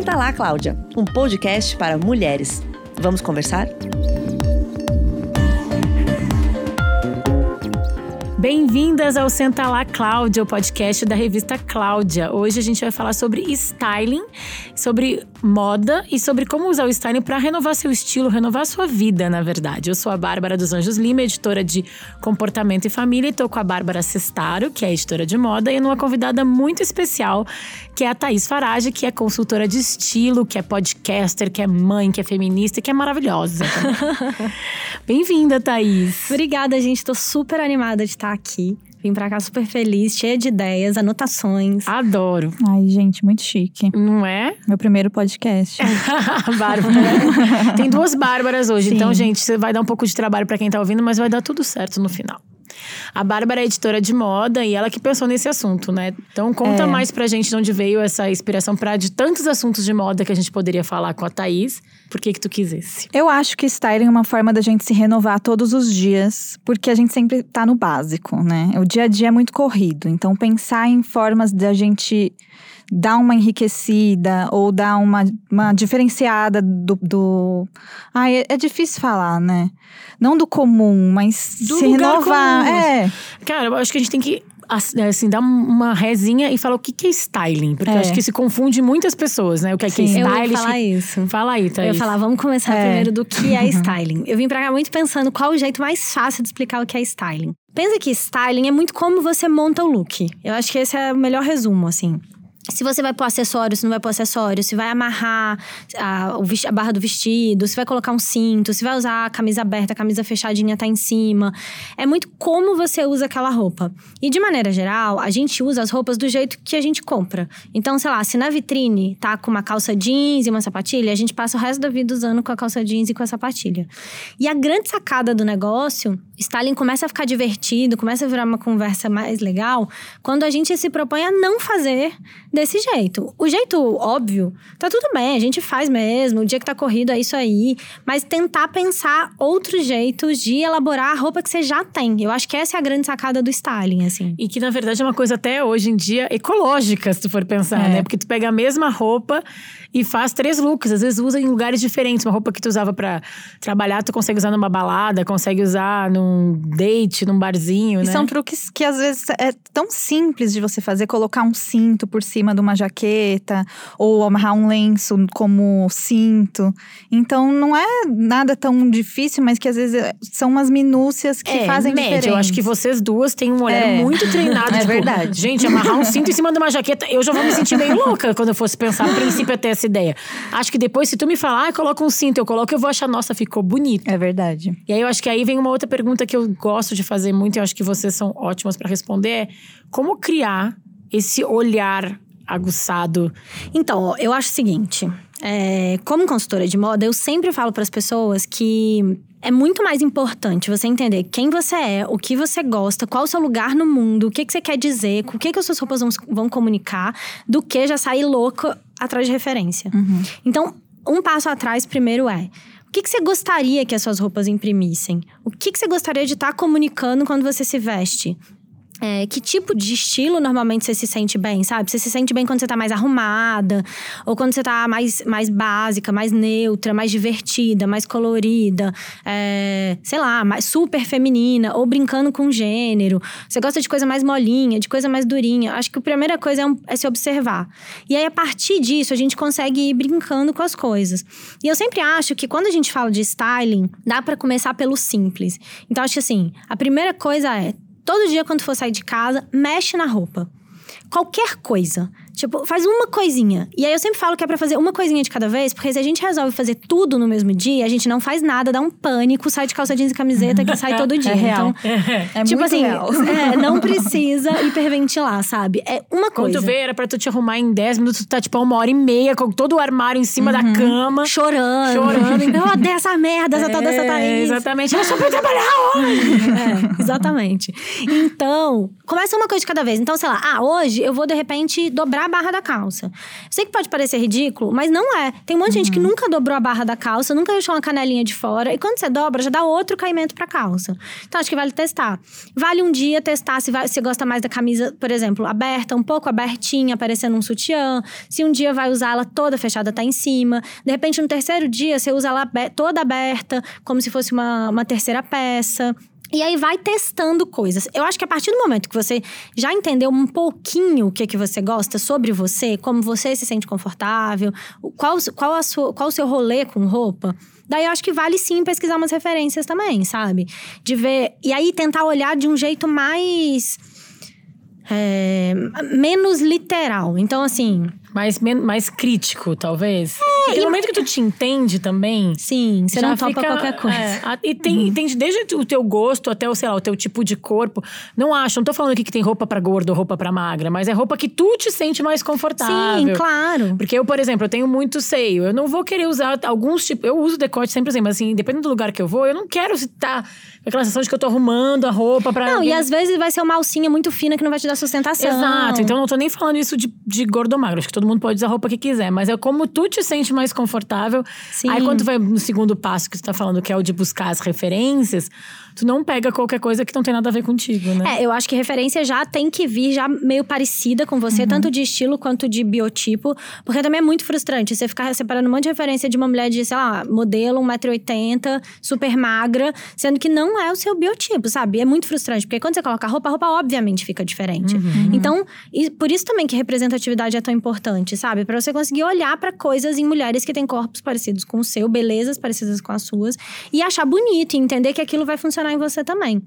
Senta lá, Cláudia, um podcast para mulheres. Vamos conversar? Bem-vindas ao Senta Lá Cláudia, o podcast da revista Cláudia. Hoje a gente vai falar sobre styling, sobre moda e sobre como usar o styling para renovar seu estilo, renovar sua vida, na verdade. Eu sou a Bárbara dos Anjos Lima, editora de comportamento e família, e estou com a Bárbara Sestaro, que é editora de moda, e uma convidada muito especial, que é a Thaís Farage, que é consultora de estilo, que é podcaster, que é mãe, que é feminista e que é maravilhosa. Bem-vinda, Thaís. Obrigada, gente. Estou super animada de estar aqui. Vim pra cá super feliz, cheia de ideias, anotações. Adoro. Ai, gente, muito chique. Não é? Meu primeiro podcast. Bárbara. Tem duas Bárbaras hoje. Sim. Então, gente, você vai dar um pouco de trabalho para quem tá ouvindo, mas vai dar tudo certo no final. A Bárbara é editora de moda e ela que pensou nesse assunto, né? Então conta é. mais pra gente de onde veio essa inspiração para de tantos assuntos de moda que a gente poderia falar com a Thaís. Por que que tu quis esse? Eu acho que styling é uma forma da gente se renovar todos os dias, porque a gente sempre tá no básico, né? O dia a dia é muito corrido, então pensar em formas da gente dar uma enriquecida ou dar uma, uma diferenciada do. do... Ai, é, é difícil falar, né? Não do comum, mas do se renovar. Comum. É. Cara, eu acho que a gente tem que assim, dar uma resinha e falar o que, que é styling. Porque é. eu acho que se confunde muitas pessoas, né? O que é, que é styling. Eu ia falar isso. Fala aí, Thaís. Eu ia falar, vamos começar é. primeiro do que é styling. Eu vim pra cá muito pensando qual o jeito mais fácil de explicar o que é styling. Pensa que styling é muito como você monta o look. Eu acho que esse é o melhor resumo, assim se você vai pôr acessório, se não vai pôr acessório, se vai amarrar a, a, barra do vestido, se vai colocar um cinto, se vai usar a camisa aberta, a camisa fechadinha tá em cima. É muito como você usa aquela roupa. E de maneira geral, a gente usa as roupas do jeito que a gente compra. Então, sei lá, se na vitrine tá com uma calça jeans e uma sapatilha, a gente passa o resto da vida usando com a calça jeans e com a sapatilha. E a grande sacada do negócio, styling começa a ficar divertido, começa a virar uma conversa mais legal, quando a gente se propõe a não fazer desse jeito. O jeito óbvio, tá tudo bem, a gente faz mesmo, o dia que tá corrido é isso aí, mas tentar pensar outros jeitos de elaborar a roupa que você já tem. Eu acho que essa é a grande sacada do styling, assim. E que na verdade é uma coisa até hoje em dia ecológica, se tu for pensar, é. né? Porque tu pega a mesma roupa e faz três looks, às vezes usa em lugares diferentes. Uma roupa que tu usava para trabalhar, tu consegue usar numa balada, consegue usar num date, num barzinho, e né? são truques que às vezes é tão simples de você fazer, colocar um cinto por cima de uma jaqueta ou amarrar um lenço como cinto. Então não é nada tão difícil, mas que às vezes são umas minúcias que é, fazem média. diferença. Eu acho que vocês duas têm um olhar é. muito treinado. é tipo, verdade. Gente, amarrar um cinto em cima de uma jaqueta, eu já vou me sentir meio louca quando eu fosse pensar princípio até essa ideia. Acho que depois, se tu me falar, ah, coloca um cinto, eu coloco, eu vou achar, nossa, ficou bonito. É verdade. E aí eu acho que aí vem uma outra pergunta que eu gosto de fazer muito, e eu acho que vocês são ótimas para responder, é como criar esse olhar aguçado? Então, eu acho o seguinte: é, como consultora de moda, eu sempre falo para as pessoas que é muito mais importante você entender quem você é, o que você gosta, qual o seu lugar no mundo, o que, que você quer dizer, o que, que as suas roupas vão, vão comunicar, do que já sair louca atrás de referência. Uhum. Então, um passo atrás primeiro é. O que, que você gostaria que as suas roupas imprimissem? O que, que você gostaria de estar tá comunicando quando você se veste? É, que tipo de estilo normalmente você se sente bem, sabe? Você se sente bem quando você tá mais arrumada, ou quando você tá mais, mais básica, mais neutra, mais divertida, mais colorida, é, sei lá, mais super feminina, ou brincando com gênero. Você gosta de coisa mais molinha, de coisa mais durinha. Acho que a primeira coisa é, um, é se observar. E aí, a partir disso, a gente consegue ir brincando com as coisas. E eu sempre acho que quando a gente fala de styling, dá para começar pelo simples. Então, acho que assim, a primeira coisa é todo dia quando for sair de casa, mexe na roupa. Qualquer coisa. Tipo, faz uma coisinha. E aí eu sempre falo que é pra fazer uma coisinha de cada vez, porque se a gente resolve fazer tudo no mesmo dia, a gente não faz nada, dá um pânico, sai de calça jeans e camiseta que sai todo dia. É real. Então, é, tipo assim, é, não precisa hiperventilar, sabe? É uma coisa. Quando tu vê, era pra tu te arrumar em 10 minutos, tu tá tipo uma hora e meia, com todo o armário em cima uhum. da cama. Chorando. Chorando. Então, oh, dessa merda, essa tal dessa Thaís. Exatamente. Eu só pra trabalhar hoje. é, exatamente. Então, começa uma coisa de cada vez. Então, sei lá, ah, hoje eu vou de repente dobrar barra da calça. Sei que pode parecer ridículo, mas não é. Tem um monte de gente que Uhum. nunca dobrou a barra da calça, nunca deixou uma canelinha de fora. E quando você dobra, já dá outro caimento pra calça. Então, acho que vale testar. Vale um dia testar se se gosta mais da camisa, por exemplo, aberta, um pouco abertinha, parecendo um sutiã. Se um dia vai usar ela toda fechada, tá em cima. De repente, no terceiro dia, você usa ela toda aberta, como se fosse uma, uma terceira peça. E aí vai testando coisas. Eu acho que a partir do momento que você já entendeu um pouquinho o que, que você gosta sobre você, como você se sente confortável, qual, qual, a sua, qual o seu rolê com roupa, daí eu acho que vale sim pesquisar umas referências também, sabe? De ver. E aí tentar olhar de um jeito mais. é, menos literal. Então, assim, Mais, mais crítico, talvez. Porque no momento que tu te entende também. sim, você não topa fica- qualquer coisa. Uhum. é, a- e tem, entende desde o teu gosto até o, sei lá, o teu tipo de corpo. Não acho, não tô falando aqui que tem roupa pra gordo ou roupa pra magra, mas é roupa que tu te sente mais confortável. Sim, claro. Porque eu, por exemplo, eu tenho muito seio. Eu não vou querer usar alguns tipos. Eu uso decote sempre assim, mas assim, dependendo do lugar que eu vou, eu não quero estar com aquela sensação de que eu tô arrumando a roupa pra. Não, e às vezes vai ser uma alcinha muito fina que não vai te dar sustentação. Exato, então não tô nem falando isso de, de gordo ou magro. Acho que todo mundo pode usar a roupa que quiser, mas é como tu te sente mais confortável. Sim. Aí quando tu vai no segundo passo que tu tá falando, que é o de buscar as referências, tu não pega qualquer coisa que não tem nada a ver contigo, né? É, eu acho que referência já tem que vir já meio parecida com você, tanto de estilo quanto de biotipo. Porque também é muito frustrante você ficar separando um monte de referência de uma mulher de, sei lá, modelo, 1,80m, super magra, sendo que não é o seu biotipo, sabe? É muito frustrante, porque quando você coloca a roupa, a roupa obviamente fica diferente. Então, e por isso também que representatividade é tão importante, sabe? Pra você conseguir olhar pra coisas em mulheres que têm corpos parecidos com o seu, belezas parecidas com as suas, e achar bonito e entender que aquilo vai funcionar em você também.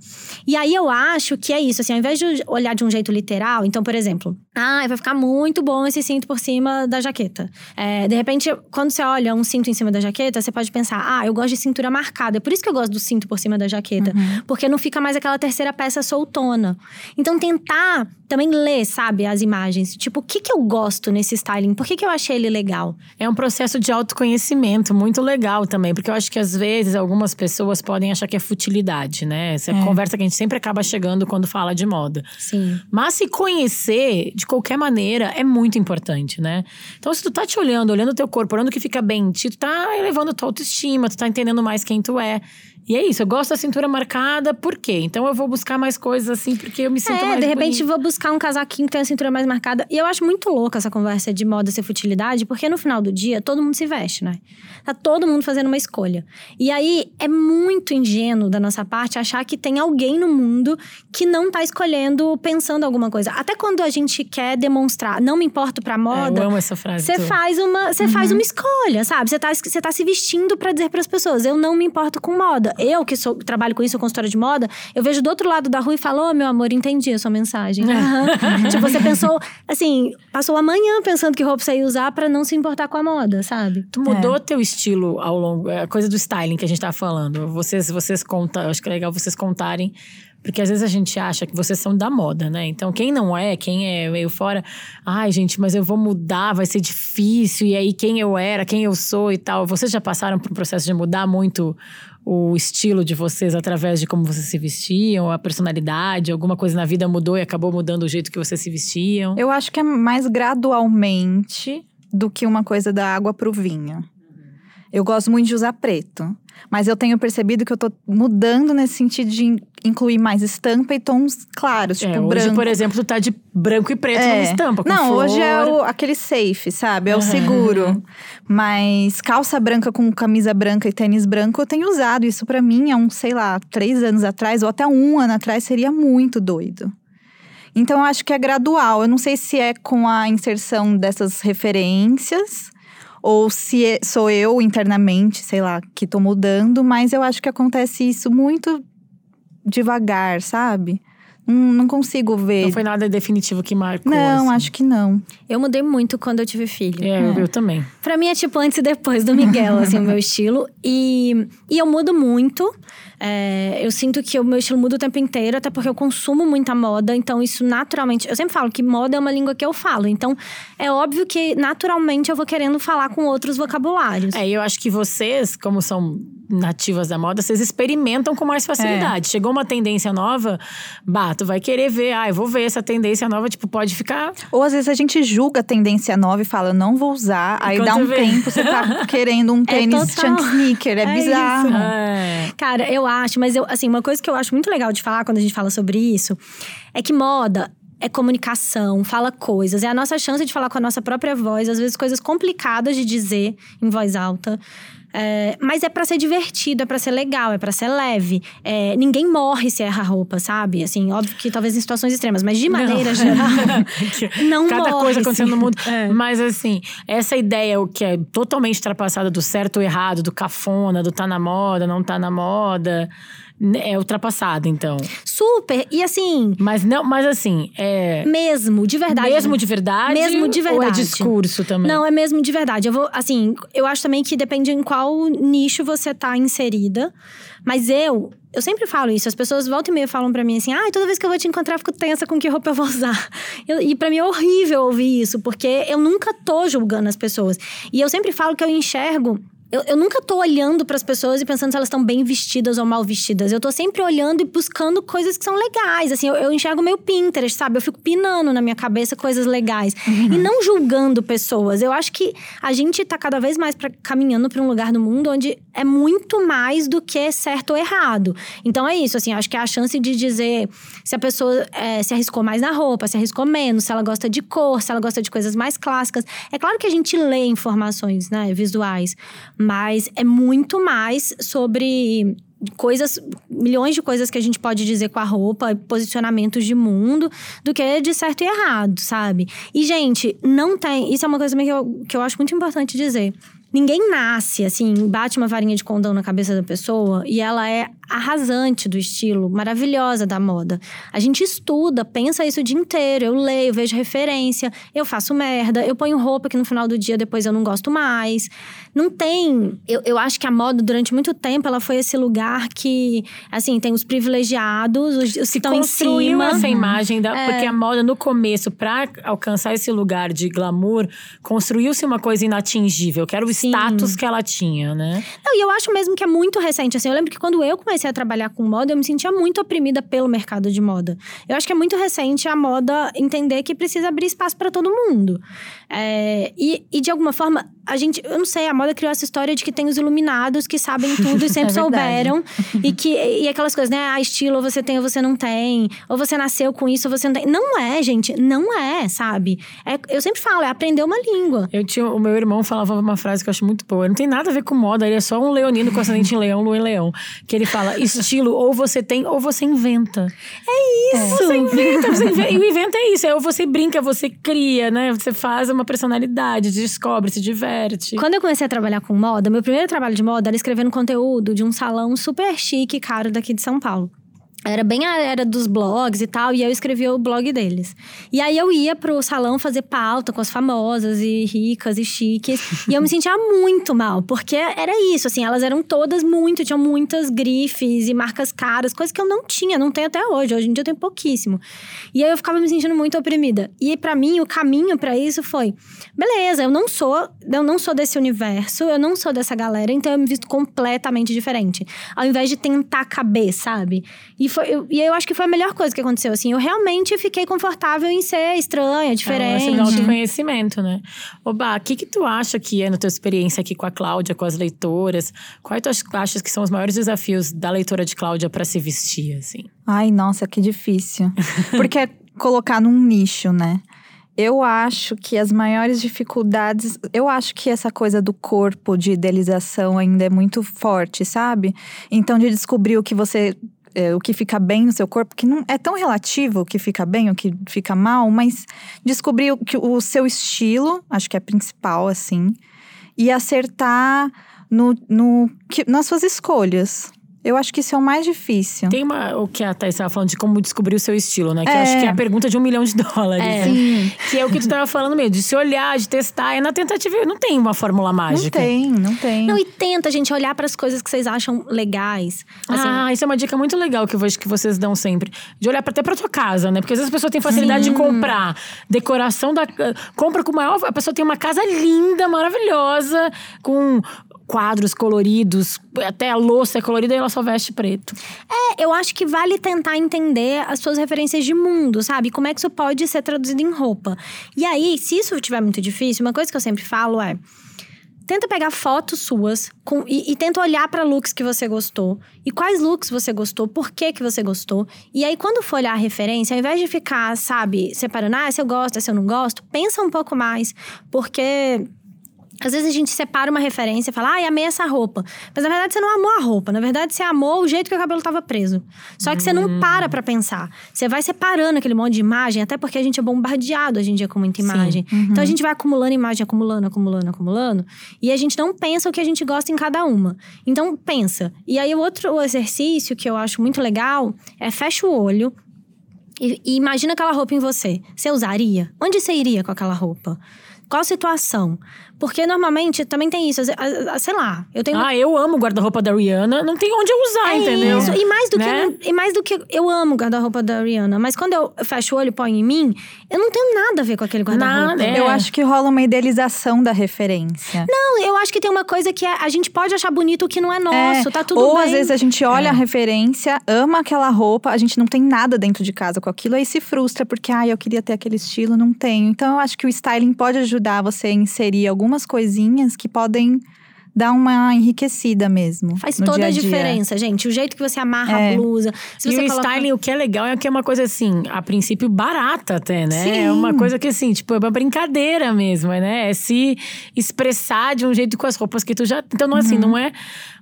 E aí eu acho que é isso, assim, ao invés de olhar de um jeito literal, então, por exemplo, ah, vai ficar muito bom esse cinto por cima da jaqueta. É, de repente, quando você olha um cinto em cima da jaqueta, você pode pensar, ah, eu gosto de cintura marcada. É por isso que eu gosto do cinto por cima da jaqueta. Porque não fica mais aquela terceira peça soltona. Então, tentar também ler, sabe, as imagens. Tipo, o que que eu gosto nesse styling? Por que que eu achei ele legal? É um processo de autoconhecimento muito legal também, porque eu acho que às vezes algumas pessoas podem achar que é futilidade, né? Essa conversa que a gente sempre acaba chegando quando fala de moda. Sim. Mas se conhecer de qualquer maneira é muito importante, né? Então, se tu tá te olhando, olhando o teu corpo, olhando o que fica bem tu tá elevando a tua autoestima, tu tá entendendo mais quem tu é. E é isso, eu gosto da cintura marcada, por quê? Então eu vou buscar mais coisas assim, porque eu me sinto É, mais de repente bonita. vou buscar um casaquinho que tem a cintura mais marcada. E eu acho muito louca essa conversa de moda ser futilidade, porque no final do dia todo mundo se veste, né? Tá todo mundo fazendo uma escolha. E aí é muito ingênuo da nossa parte achar que tem alguém no mundo que não tá escolhendo pensando alguma coisa. Até quando a gente quer demonstrar, não me importo pra É, moda. eu amo essa frase. Você faz uma, você faz uma escolha, sabe? Você tá, você tá se vestindo pra dizer pras pessoas, eu não me importo com moda. Eu que sou, trabalho com isso, sou consultora de moda, eu vejo do outro lado da rua e falo, ô meu amor, entendi a sua mensagem. Aham. tipo, você pensou, assim, passou amanhã pensando que roupa você ia usar pra não se importar com a moda, sabe? Tu mudou teu estilo ao longo. É a coisa do styling que a gente tá falando. Vocês, vocês contam, acho que é legal vocês contarem. Porque às vezes a gente acha que vocês são da moda, né? Então, quem não é, quem é meio fora, ai, gente, mas eu vou mudar, vai ser difícil. E aí, quem eu era, quem eu sou e tal. Vocês já passaram por um processo de mudar muito o estilo de vocês através de como vocês se vestiam, a personalidade, alguma coisa na vida mudou e acabou mudando o jeito que vocês se vestiam? Eu acho que é mais gradualmente do que uma coisa da água pro vinho. Eu gosto muito de usar preto. Mas eu tenho percebido que eu tô mudando nesse sentido de in- incluir mais estampa e tons claros, tipo é, hoje, branco. por exemplo, tu tá de branco e preto numa estampa. Com Não, flor. hoje é o- aquele safe, sabe? É o Aham. seguro. Mas calça branca com camisa branca e tênis branco eu tenho usado. Isso pra mim há uns, sei lá, três anos atrás ou até um ano atrás seria muito doido. Então eu acho que é gradual. Eu não sei se é com a inserção dessas referências ou se é- sou eu internamente, sei lá, que tô mudando, mas eu acho que acontece isso muito devagar, sabe? Não, não consigo ver. Não foi nada definitivo que marcou. Não, assim. acho que não. Eu mudei muito quando eu tive filho. É, eu, eu também. Pra mim é tipo antes e depois do Miguel, assim, o meu estilo. E, e eu mudo muito. É, eu sinto que o meu estilo muda o tempo inteiro, até porque eu consumo muita moda. Então, isso naturalmente. Eu sempre falo que moda é uma língua que eu falo. Então, é óbvio que naturalmente eu vou querendo falar com outros vocabulários. É, e eu acho que vocês, como são nativas da moda, vocês experimentam com mais facilidade. Chegou uma tendência nova, bah, tu vai querer ver, ah, eu vou ver essa tendência nova, tipo, pode ficar. Ou às vezes a gente julga a tendência nova e fala, não vou usar. Aí quando dá um vê- tempo, você tá querendo um tênis total. chunk sneaker. É, É bizarro. É. Cara, eu acho, mas eu, assim, uma coisa que eu acho muito legal de falar quando a gente fala sobre isso é que moda é comunicação, fala coisas, é a nossa chance de falar com a nossa própria voz, às vezes coisas complicadas de dizer em voz alta. É, mas é pra ser divertido, é pra ser legal, é pra ser leve. É, ninguém morre se erra roupa, sabe? Assim, óbvio que talvez em situações extremas, mas de maneira geral, não Cada morre. coisa acontecendo no mundo. É. Mas assim, essa ideia o que é totalmente ultrapassada do certo ou errado, do cafona, do tá na moda, não tá na moda, é ultrapassada, então. Super! E assim, Mas não, mas assim, é mesmo, de verdade. mesmo de verdade, Mesmo de ou é verdade. discurso também? Não, é mesmo de verdade. Eu vou, assim, eu acho também que depende em qual nicho você tá inserida. Mas eu, eu sempre falo isso. As pessoas voltam e meia falam pra mim assim: ah, toda vez que eu vou te encontrar, eu fico tensa com que roupa eu vou usar. Eu- e pra mim é horrível ouvir isso, porque eu nunca tô julgando as pessoas. E eu sempre falo que eu enxergo. Eu, eu nunca tô olhando pras pessoas e pensando se elas estão bem vestidas ou mal vestidas. Eu tô sempre olhando e buscando coisas que são legais. Assim, eu, eu enxergo meio Pinterest, sabe? Eu fico pinando na minha cabeça coisas legais. E não julgando pessoas. Eu acho que a gente tá cada vez mais pra, caminhando pra um lugar no mundo onde é muito mais do que certo ou errado. Então é isso, assim, acho que é a chance de dizer se a pessoa é, se arriscou mais na roupa, se arriscou menos, se ela gosta de cor, se ela gosta de coisas mais clássicas. É claro que a gente lê informações, né, visuais, mas é muito mais sobre coisas, milhões de coisas que a gente pode dizer com a roupa, posicionamentos de mundo, do que de certo e errado, sabe? E, gente, não tem. Isso é uma coisa também que eu, que eu acho muito importante dizer. Ninguém nasce, assim, bate uma varinha de condão na cabeça da pessoa e ela é arrasante do estilo, maravilhosa da moda. A gente estuda, pensa isso o dia inteiro. Eu leio, vejo referência, eu faço merda, eu ponho roupa que no final do dia depois eu não gosto mais. Não tem. Eu, eu acho que a moda, durante muito tempo, ela foi esse lugar que, assim, tem os privilegiados, os, os que estão em cima. essa imagem da, É. porque a moda no começo pra alcançar esse lugar de glamour construiu-se uma coisa inatingível que era o. status que ela tinha né Não, e eu acho mesmo que é muito recente. Assim, eu lembro que quando eu comecei a trabalhar com moda, eu me sentia muito oprimida pelo mercado de moda. Eu acho que é muito recente a moda entender que precisa abrir espaço para todo mundo. É, e, e de alguma forma, a gente, eu não sei, a moda criou essa história de que tem os iluminados que sabem tudo e sempre É souberam. e que e aquelas coisas, né? Ah, estilo, ou você tem ou você não tem. Ou você nasceu com isso ou você não tem. Não é, gente. Não é, sabe? É, eu sempre falo, é aprender uma língua. eu tinha o meu irmão falava uma frase que eu acho muito boa não tem nada a ver com moda ele é só um leonino com ascendente em leão lua em leão que ele fala estilo ou você tem ou você inventa É isso! Você inventa, você inventa. E o invento é isso. É ou você brinca, você cria, né? Você faz uma personalidade, descobre, se diverte. Quando eu comecei a trabalhar com moda, meu primeiro trabalho de moda era escrevendo conteúdo de um salão super chique e caro daqui de São Paulo. Era bem a era dos blogs e tal, e eu escrevia o blog deles. E aí eu ia pro salão fazer pauta com as famosas e ricas e chiques. e eu me sentia muito mal, porque era isso, assim, elas eram todas muito, tinham muitas grifes e marcas caras, coisas que eu não tinha, não tenho até hoje. Hoje em dia eu tenho pouquíssimo. E aí eu ficava me sentindo muito oprimida. E pra mim, o caminho pra isso foi: beleza, eu não sou, eu não sou desse universo, eu não sou dessa galera, então eu me visto completamente diferente. Ao invés de tentar caber, sabe? E, foi, eu, e eu acho que foi a melhor coisa que aconteceu, assim. Eu realmente fiquei confortável em ser estranha, É um diferente. lance de autoconhecimento, né? Oba, o que, que tu acha que é na tua experiência aqui com a Cláudia, com as leitoras? Quais tu ach- achas que são os maiores desafios da leitora de Cláudia pra se vestir, assim? Ai, nossa, que difícil. Porque é colocar num nicho, né? Eu acho que as maiores dificuldades. Eu acho que essa coisa do corpo, de idealização, ainda é muito forte, sabe? Então, de descobrir o que você. É, o que fica bem no seu corpo, que não é tão relativo o que fica bem, o que fica mal, mas descobrir o, que, o seu estilo, acho que é principal, assim, e acertar no, no, que- nas suas escolhas. Eu acho que isso é o mais difícil. Tem uma, o que a Thais estava falando de como descobrir o seu estilo, né? Que eu É. acho que é a pergunta de um milhão de dólares. É. né? Que é o que tu tava falando mesmo, de se olhar, de testar. É na tentativa. Não tem uma fórmula Não mágica. tem, não tem. Não, e tenta, gente, olhar para as coisas que vocês acham legais. Assim, ah, isso é uma dica muito legal que eu vejo que vocês dão sempre. De olhar pra- até pra tua casa, né? Porque às vezes a pessoa tem facilidade de comprar decoração da. Compra com maior. A pessoa tem uma casa linda, maravilhosa, com quadros coloridos, até a louça é colorida e ela só veste preto. É, eu acho que vale tentar entender as suas referências de mundo, sabe? Como é que isso pode ser traduzido em roupa. E aí, se isso estiver muito difícil, uma coisa que eu sempre falo é tenta pegar fotos suas com, e, e, tenta olhar para looks que você gostou. E quais looks você gostou, por que, que você gostou. E aí, quando for olhar a referência, ao invés de ficar, sabe, separando, ah, se eu gosto, se eu não gosto, pensa um pouco mais. Porque às vezes a gente separa uma referência e fala, ai, amei essa roupa. Mas na verdade você não amou a roupa. Na verdade você amou o jeito que o cabelo estava preso. Só que hum. você não hum. para pra pensar. Você vai separando aquele monte de imagem, até porque a gente é bombardeado hoje em dia com muita imagem. Uhum. Então a gente vai acumulando imagem, acumulando, acumulando, acumulando. E a gente não pensa o que a gente gosta em cada uma. Então pensa. E aí o outro exercício que eu acho muito legal é fecha o olho. E, e imagina aquela roupa em você. Você usaria? Onde você iria com aquela roupa? Qual situação? Porque normalmente também tem isso, sei lá, eu tenho. Ah, eu amo o guarda-roupa da Rihanna, não tem onde eu usar, é entendeu? Isso. E mais do né? que. E mais do que. Eu amo o guarda-roupa da Rihanna, mas quando eu fecho o olho e põe em mim, eu não tenho nada a ver com aquele guarda-roupa. É. Eu acho que rola uma idealização da referência. Não, eu acho que tem uma coisa que é, a gente pode achar bonito o que não é nosso, é. tá tudo Ou bem. às vezes a gente olha é. a referência, ama aquela roupa, a gente não tem nada dentro de casa com aquilo, aí se frustra, porque, ah, eu queria ter aquele estilo, não tenho. Então eu acho que o styling pode ajudar você a inserir algumas coisinhas que podem dar uma enriquecida mesmo. Faz toda dia a, diferença, gente. O jeito que você amarra é. a blusa. Se e o coloca... styling, o que é legal é que é uma coisa assim, a princípio barata até, né? Sim. É uma coisa que assim, tipo, é uma brincadeira mesmo, né? É se expressar de um jeito com as roupas que tu já. Então, não, assim, uhum. não é.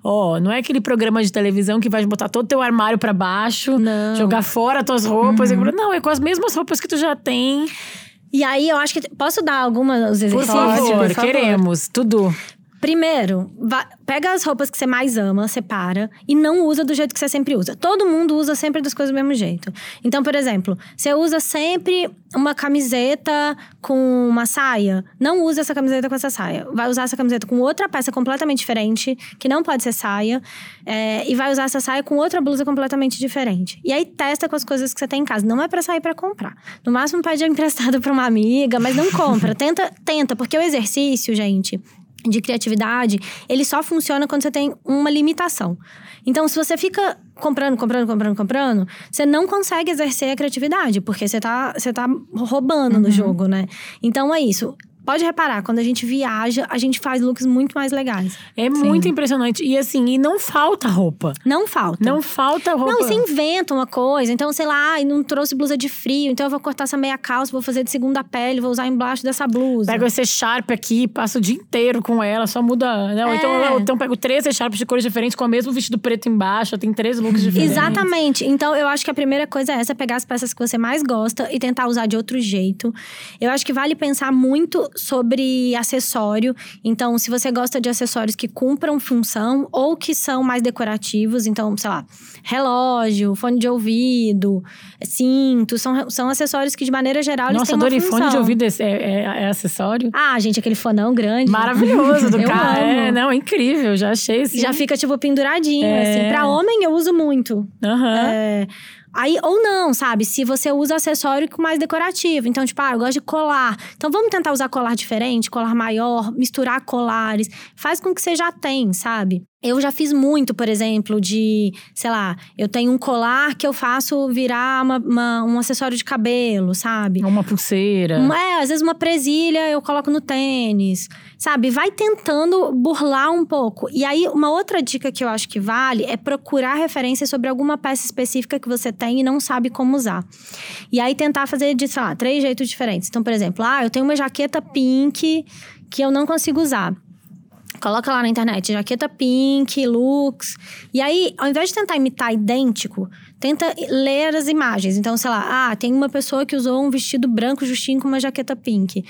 Ó, não é aquele programa de televisão que vai botar todo teu armário para baixo, não. jogar fora tuas roupas. Uhum. Não, é com as mesmas roupas que tu já tem. E aí, eu acho que. Posso dar algumas exercícios? Por favor, por favor. queremos. Tudo. Primeiro, pega as roupas que você mais ama, separa e não usa do jeito que você sempre usa. Todo mundo usa sempre das coisas do mesmo jeito. Então, por exemplo, você usa sempre uma camiseta com uma saia. Não usa essa camiseta com essa saia. Vai usar essa camiseta com outra peça completamente diferente, que não pode ser saia. É, e vai usar essa saia com outra blusa completamente diferente. E aí testa com as coisas que você tem em casa. Não é para sair para comprar. No máximo pede emprestado para uma amiga, mas não compra. tenta, tenta, porque o exercício, gente, de criatividade, ele só funciona quando você tem uma limitação. Então, se você fica comprando, comprando, comprando, comprando, você não consegue exercer a criatividade, porque você tá, você tá roubando uhum. no jogo, né? Então é isso. Pode reparar, quando a gente viaja, a gente faz looks muito mais legais. É Sim. muito impressionante. E assim, e não falta roupa. Não falta. Não falta roupa. Não, você inventa uma coisa. Então, sei lá, não trouxe blusa de frio, então eu vou cortar essa meia calça, vou fazer de segunda pele, vou usar embaixo dessa blusa. Pego esse Sharp aqui, passo o dia inteiro com ela, só muda. Né? Então, é. então pego três Sharps de cores diferentes com o mesmo vestido preto embaixo, tem três looks diferentes. Exatamente. Então, eu acho que a primeira coisa é essa: pegar as peças que você mais gosta e tentar usar de outro jeito. Eu acho que vale pensar muito sobre acessório. Então, se você gosta de acessórios que cumpram função ou que são mais decorativos, então, sei lá, relógio, fone de ouvido, cinto, são, são acessórios que, de maneira geral, Nossa, eles têm uma função. fone de ouvido é, é, é, acessório? Ah, gente, aquele fonão grande. Maravilhoso do carro. É, não, é incrível, já achei. Assim. Já fica, tipo, penduradinho, é. assim. Pra homem, eu uso muito. Aham. Uhum. É, Aí, ou não, sabe? Se você usa acessório mais decorativo. Então, tipo, ah, eu gosto de colar. Então, vamos tentar usar colar diferente, colar maior, misturar colares. Faz com que você já tem, sabe? Eu já fiz muito, por exemplo, de, sei lá, eu tenho um colar que eu faço virar uma, uma, um acessório de cabelo, sabe? Uma pulseira. é, às vezes uma presilha eu coloco no tênis, sabe? Vai tentando burlar um pouco. E aí, uma outra dica que eu acho que vale é procurar referências sobre alguma peça específica que você tem e não sabe como usar. E aí, tentar fazer de, sei lá, três jeitos diferentes. Então, por exemplo, ah, eu tenho uma jaqueta pink que eu não consigo usar. Coloca lá na internet, jaqueta pink, looks. E aí, ao invés de tentar imitar idêntico, tenta ler as imagens. Então, sei lá, ah, tem uma pessoa que usou um vestido branco justinho com uma jaqueta pink.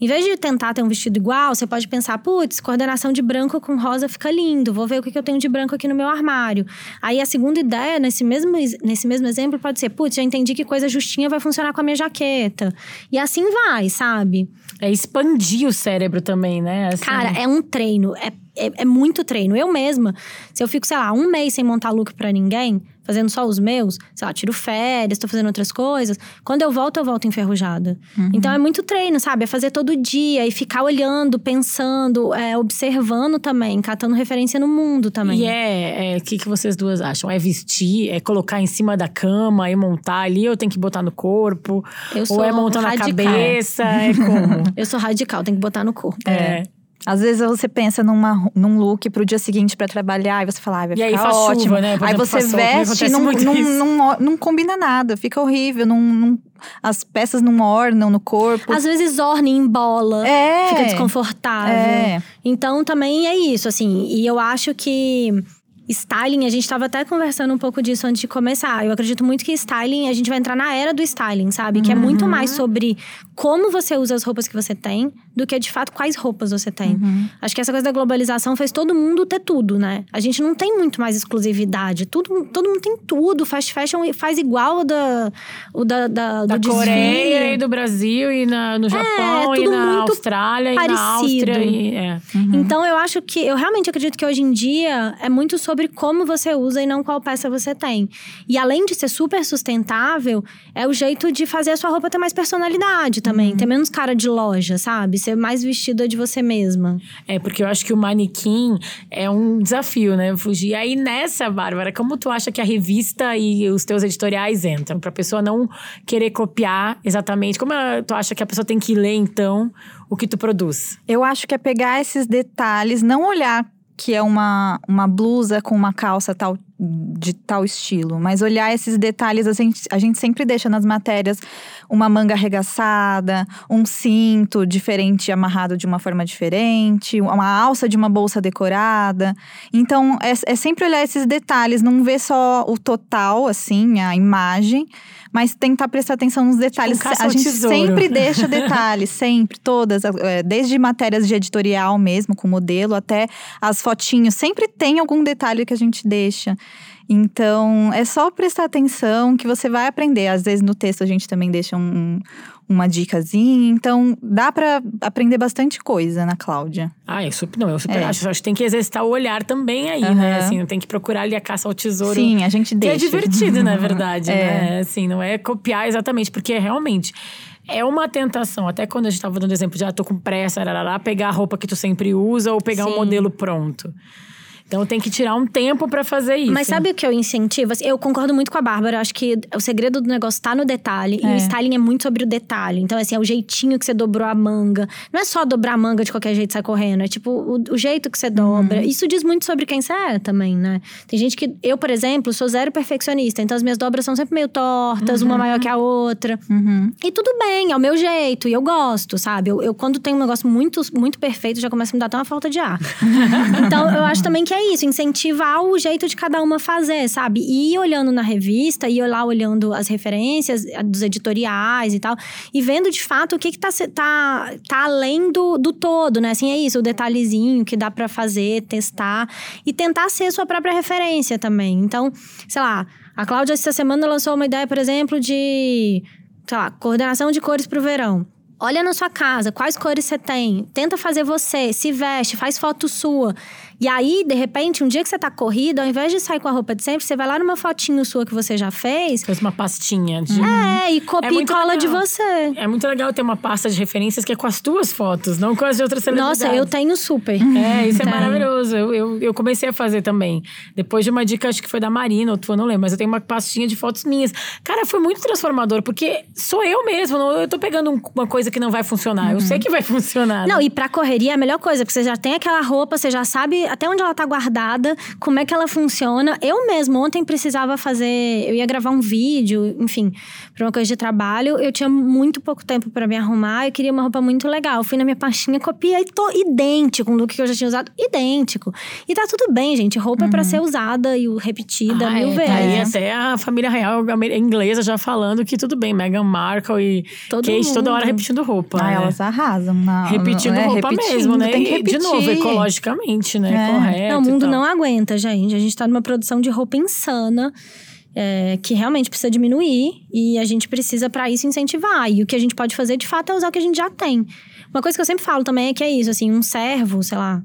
Em vez de tentar ter um vestido igual, você pode pensar, putz, coordenação de branco com rosa fica lindo, vou ver o que eu tenho de branco aqui no meu armário. Aí a segunda ideia, nesse mesmo, nesse mesmo exemplo, pode ser, putz, já entendi que coisa justinha vai funcionar com a minha jaqueta. E assim vai, sabe? É expandir o cérebro também, né? Assim... Cara, é um treino. É é, é muito treino. Eu mesma, se eu fico, sei lá, um mês sem montar look para ninguém, fazendo só os meus, sei lá, tiro férias, tô fazendo outras coisas. Quando eu volto, eu volto enferrujada. Uhum. Então é muito treino, sabe? É fazer todo dia e ficar olhando, pensando, é, observando também, catando referência no mundo também. E é, o é, que, que vocês duas acham? É vestir, é colocar em cima da cama e montar ali, ou tem que botar no corpo? Eu ou é montar na cabeça? É como? eu sou radical, tem que botar no corpo. É. é. Às vezes você pensa numa, num look pro dia seguinte para trabalhar e você fala, ah, vai e ficar aí ótimo. Chuva, né? aí você veste e não, não, não, não, combina nada, fica horrível, não, não, as peças não ornam no corpo. Às vezes orna em bola, é, fica desconfortável. É. Então também é isso, assim. E eu acho que styling, a gente estava até conversando um pouco disso antes de começar. Eu acredito muito que styling, a gente vai entrar na era do styling, sabe? Que é muito uhum. mais sobre como você usa as roupas que você tem do que de fato quais roupas você tem. Uhum. Acho que essa coisa da globalização fez todo mundo ter tudo, né? A gente não tem muito mais exclusividade. Tudo, todo mundo tem tudo. Fast fashion faz igual o da, o da, da, da do Coreia e do Brasil e na, no é, Japão é, e na Austrália parecido. e na Áustria. E, é. uhum. Então eu acho que eu realmente acredito que hoje em dia é muito sobre como você usa e não qual peça você tem. E além de ser super sustentável, é o jeito de fazer a sua roupa ter mais personalidade também, uhum. ter menos cara de loja, sabe? ser mais vestida de você mesma. É, porque eu acho que o manequim é um desafio, né? Fugir. Aí nessa, Bárbara, como tu acha que a revista e os teus editoriais entram? Pra pessoa não querer copiar exatamente. Como tu acha que a pessoa tem que ler, então, o que tu produz? Eu acho que é pegar esses detalhes, não olhar que é uma, uma blusa com uma calça tal de tal estilo, mas olhar esses detalhes, a gente, a gente sempre deixa nas matérias uma manga arregaçada, um cinto diferente amarrado de uma forma diferente, uma alça de uma bolsa decorada. Então, é, é sempre olhar esses detalhes, não ver só o total, assim, a imagem, mas tentar prestar atenção nos detalhes. Tipo um a gente tesouro. sempre deixa detalhes, sempre, todas, é, desde matérias de editorial mesmo, com modelo, até as fotinhos, sempre tem algum detalhe que a gente deixa. Então, é só prestar atenção que você vai aprender. Às vezes no texto a gente também deixa um, uma dicasinha. Então, dá para aprender bastante coisa na Cláudia. Ah, eu super, não, eu super é. acho. Acho que tem que exercitar o olhar também aí, uhum. né? Assim, tem que procurar ali a caça ao tesouro. Sim, a gente deixa. Que é divertido, na verdade, é. né? Assim, não é copiar exatamente, porque é realmente é uma tentação. Até quando a gente estava dando exemplo de, ah, tô com pressa, arará, pegar a roupa que tu sempre usa ou pegar Sim. um modelo pronto. Então tem que tirar um tempo para fazer isso. Mas sabe o que eu incentivo? Assim, eu concordo muito com a Bárbara. Acho que o segredo do negócio tá no detalhe. É. E o styling é muito sobre o detalhe. Então, assim, é o jeitinho que você dobrou a manga. Não é só dobrar a manga de qualquer jeito e sair correndo. É tipo o, o jeito que você dobra. Uhum. Isso diz muito sobre quem você é também, né? Tem gente que. Eu, por exemplo, sou zero perfeccionista. Então as minhas dobras são sempre meio tortas, uhum. uma maior que a outra. Uhum. E tudo bem, é o meu jeito. E eu gosto, sabe? Eu, eu, quando tenho um negócio muito, muito perfeito, já começa a me dar até uma falta de ar. então, eu acho também que é isso, incentivar o jeito de cada uma fazer, sabe? E olhando na revista, ir lá olhando as referências dos editoriais e tal, e vendo de fato o que, que tá, tá, tá além do, do todo, né? Assim, é isso, o detalhezinho que dá para fazer, testar e tentar ser sua própria referência também. Então, sei lá, a Cláudia essa semana lançou uma ideia, por exemplo, de, sei lá, coordenação de cores pro verão. Olha na sua casa, quais cores você tem. Tenta fazer você, se veste, faz foto sua. E aí, de repente, um dia que você tá corrido, ao invés de sair com a roupa de sempre, você vai lá numa fotinho sua que você já fez. Faz uma pastinha de. É, e copia é e cola legal. de você. É muito legal ter uma pasta de referências que é com as tuas fotos, não com as de outras celebridades. Nossa, eu tenho super. É, isso é maravilhoso. Eu, eu, eu, comecei a fazer também. Depois de uma dica, acho que foi da Marina, ou tua, não lembro, mas eu tenho uma pastinha de fotos minhas. Cara, foi muito transformador, porque sou eu mesmo. Eu tô pegando uma coisa que não vai funcionar. Uhum. Eu sei que vai funcionar. Não, né? e pra correria é a melhor coisa, porque você já tem aquela roupa, você já sabe até onde ela tá guardada, como é que ela funciona. Eu mesmo ontem precisava fazer, eu ia gravar um vídeo, enfim, para uma coisa de trabalho. Eu tinha muito pouco tempo para me arrumar, eu queria uma roupa muito legal. fui na minha pastinha, copiei, tô idêntico com o look que eu já tinha usado, idêntico. E tá tudo bem, gente. Roupa uhum. é para ser usada e repetida ah, mil é, vezes. Tá aí até a família real inglesa já falando que tudo bem, Meghan Markle e Todo Kate mundo. toda hora repetindo roupa. Ah, né? elas arrasam. Na, repetindo é, roupa repetindo, mesmo, né? Tem que repetir. de novo, ecologicamente, né? É. Correto. Não, o mundo não aguenta, gente. A gente tá numa produção de roupa insana. É, que realmente precisa diminuir e a gente precisa para isso incentivar. E o que a gente pode fazer de fato é usar o que a gente já tem. Uma coisa que eu sempre falo também é que é isso, assim, um servo, sei lá,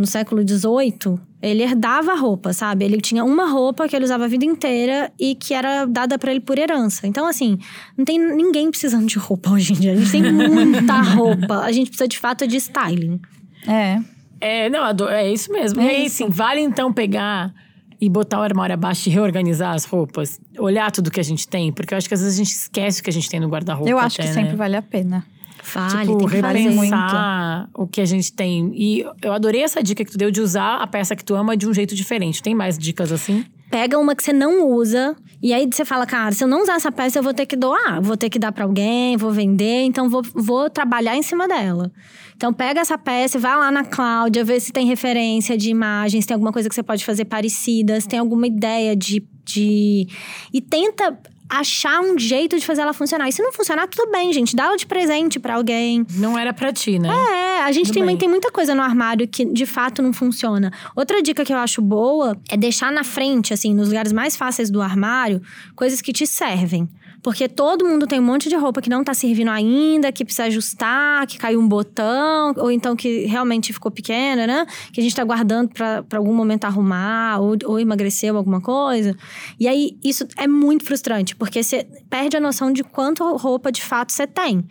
no século XVIII, ele herdava a roupa, sabe? Ele tinha uma roupa que ele usava a vida inteira e que era dada para ele por herança. Então, assim, não tem ninguém precisando de roupa hoje em dia. A gente tem muita roupa. A gente precisa de fato de styling. É. É, não, ado- é isso mesmo. É e aí, isso. assim, vale então pegar e botar o armário abaixo e reorganizar as roupas? Olhar tudo que a gente tem? Porque eu acho que às vezes a gente esquece o que a gente tem no guarda-roupa. Eu acho até, que sempre né? vale a pena. Vale, tipo, tem que fazer. repensar o que a gente tem. E eu adorei essa dica que tu deu de usar a peça que tu ama de um jeito diferente. Tem mais dicas assim? Pega uma que você não usa e aí você fala, cara, se eu não usar essa peça, eu vou ter que doar, vou ter que dar pra alguém, vou vender, então vou, vou trabalhar em cima dela. Então pega essa peça, vai lá na Cláudia, vê se tem referência de imagens, tem alguma coisa que você pode fazer parecida, se tem alguma ideia de. de... E tenta achar um jeito de fazer ela funcionar. E se não funcionar, tudo bem, gente. Dá ela de presente pra alguém. Não era pra ti, né? É, a gente também bem. tem muita coisa no armário que de fato não funciona. Outra dica que eu acho boa é deixar na frente, assim, nos lugares mais fáceis do armário, coisas que te servem. Porque todo mundo tem um monte de roupa que não tá servindo ainda, que precisa ajustar, que caiu um botão, ou então que realmente ficou pequena, né? Que a gente tá guardando pra algum momento arrumar, ou, ou emagreceu alguma coisa. E aí, isso é muito frustrante, porque você perde a noção de quanto roupa de fato você tem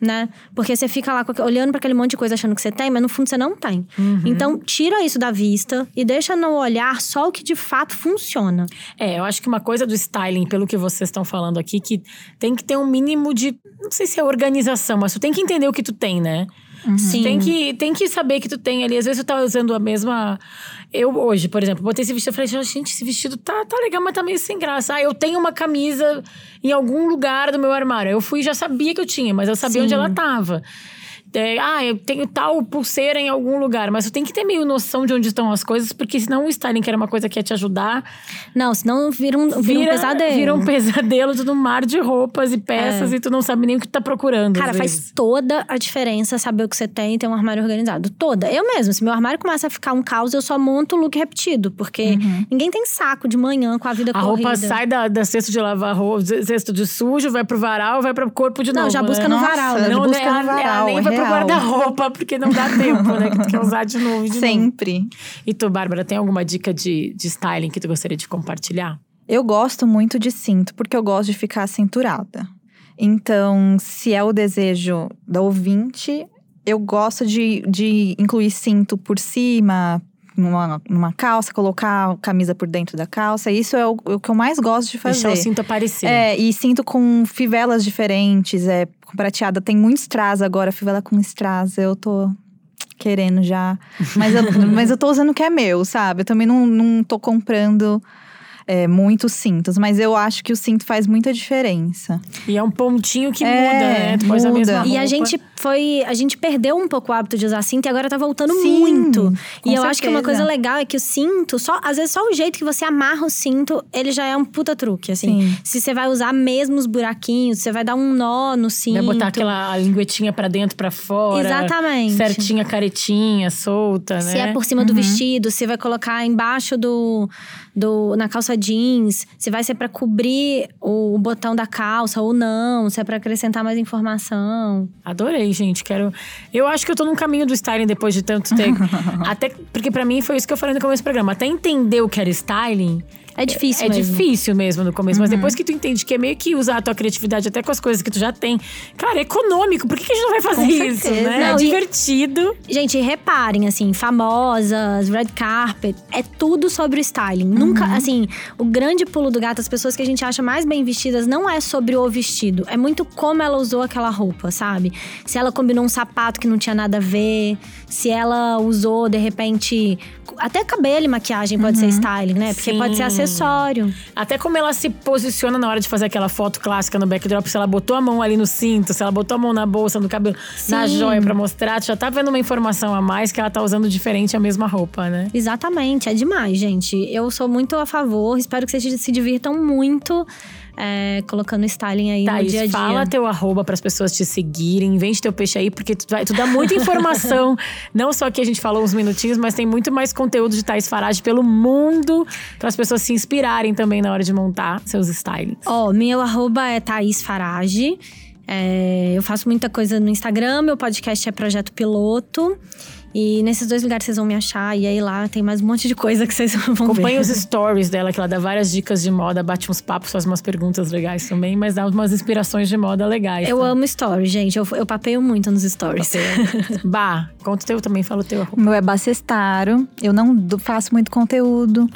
né? Porque você fica lá olhando para aquele monte de coisa achando que você tem, mas no fundo você não tem. Então, tira isso da vista e deixa no olhar só o que de fato funciona. É, eu acho que uma coisa do styling, pelo que vocês estão falando aqui, que tem que ter um mínimo de. Não sei se é organização, mas tu tem que entender o que tu tem, né? Sim. Tem que, tem que saber que tu tem ali. Às vezes tu tá usando a mesma. Eu hoje, por exemplo, botei esse vestido. Eu falei, gente, esse vestido tá, tá legal, mas tá meio sem graça. Ah, eu tenho uma camisa em algum lugar do meu armário. Eu fui e já sabia que eu tinha, mas eu sabia Sim. onde ela tava. É, ah, eu tenho tal pulseira em algum lugar, mas tu tem que ter meio noção de onde estão as coisas, porque senão o styling, que era uma coisa que ia te ajudar, Não, senão vira um, vira um pesadelo. Vira um pesadelo, tudo um mar de roupas e peças e tu não sabe nem o que tu tá procurando. Cara, faz vezes. toda a diferença saber o que você tem e ter um armário organizado. Toda. Eu mesmo, se meu armário começa a ficar um caos, eu só monto o look repetido. Porque ninguém tem saco de manhã com a vida A corrida. roupa sai da, da cesto de lavar roupa, cesto de sujo, vai pro varal, vai pro corpo de Não, novo. já né? busca no Nossa, varal. já né? Não, busca né, no ela- ela varal, nem é vai pro. Guarda-roupa, porque não dá tempo, né? Que tu quer usar de novo, de novo. Sempre. E tu, Bárbara, tem alguma dica de, de styling que tu gostaria de compartilhar? Eu gosto muito de cinto, porque eu gosto de ficar cinturada. Então, se é o desejo da ouvinte, eu gosto de, de incluir cinto por cima, numa, numa calça, colocar a camisa por dentro da calça. Isso é o, o que eu mais gosto de fazer. Deixar o cinto aparecer. É, e cinto com fivelas diferentes, é, com prateada. Tem muito strass agora, fivela com strass. Eu tô querendo já. Mas eu, mas eu tô usando o que é meu, sabe? Eu também não, não tô comprando é, muitos cintos. Mas eu acho que o cinto faz muita diferença. E é um pontinho que É, muda, né? Tu pôs a muda. mesma roupa. E a gente foi. A gente perdeu um pouco o hábito de usar cinto e agora tá voltando Sim, muito. E eu acho que uma certeza. coisa legal é que o cinto, só, às vezes só o jeito que você amarra o cinto, ele já é um puta truque, assim. Sim. Se você vai usar mesmo os buraquinhos, você vai dar um nó no cinto. Vai botar aquela linguetinha pra dentro, pra fora. Exatamente. Certinha, caretinha, solta, né? Se é por cima do vestido, se vai colocar embaixo do, do. na calça jeans, se vai ser pra cobrir o, botão da calça ou não, se é pra acrescentar mais informação. Adorei, gente. Quero. Eu acho que eu tô num caminho do styling depois de tanto tempo. Até porque pra mim foi isso que eu falei no começo do programa. Até entender o que era styling. É difícil É mesmo. difícil mesmo no começo, mas depois que tu entende que é meio que usar a tua criatividade até com as coisas que tu já tem. Cara, é econômico. Por que, que a gente não vai fazer isso, né? Não, é e- divertido. Gente, reparem, assim, famosas, red carpet, é tudo sobre o styling. Nunca, assim, o grande pulo do gato, as pessoas que a gente acha mais bem vestidas, não é sobre o vestido. É muito como ela usou aquela roupa, sabe? Se ela combinou um sapato que não tinha nada a ver, se ela usou, de repente. Até cabelo e maquiagem pode ser styling, né? Porque Sim. pode ser acessório. Até como ela se posiciona na hora de fazer aquela foto clássica no backdrop, se ela botou a mão ali no cinto, se ela botou a mão na bolsa, no cabelo, na Sim. joia pra mostrar, tu já tá vendo uma informação a mais que ela tá usando diferente a mesma roupa, né? Exatamente, é demais, gente. Eu sou muito a favor, espero que vocês se divirtam muito é, colocando styling aí no dia a dia. fala teu arroba pras pessoas te seguirem, vende teu peixe aí, porque tu, vai, tu dá muita informação. não só que a gente falou uns minutinhos, mas tem muito mais conteúdo de Thaís Farage pelo mundo, para as pessoas se inspirarem também na hora de montar seus stylings. Ó, meu arroba é Thaís Farage. É, eu faço muita coisa no Instagram, meu podcast é Projeto Piloto. E nesses dois lugares vocês vão me achar. E aí lá tem mais um monte de coisa que vocês vão Acompanhe ver. os stories dela, que ela dá várias dicas de moda, bate uns papos, faz umas perguntas legais também, mas dá umas inspirações de moda legais. Eu tá? amo stories, gente. Eu, eu papeio muito nos stories. Bah, conta o teu também, fala o teu. O meu é Bacestaro. Eu não faço muito conteúdo.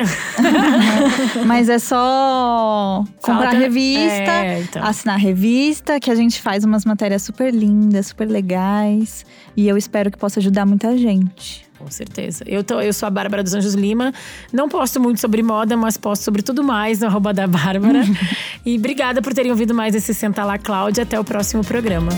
Mas é só comprar Fala- revista, É, então. assinar a revista, que a gente faz umas matérias super lindas, super legais. E eu espero que possa ajudar muita gente. Com certeza. Eu, tô, eu sou a Bárbara dos Anjos Lima. Não posto muito sobre moda, mas posto sobre tudo mais no arroba da Bárbara. e obrigada por terem ouvido mais esse Senta Lá, Cláudia. Até o próximo programa.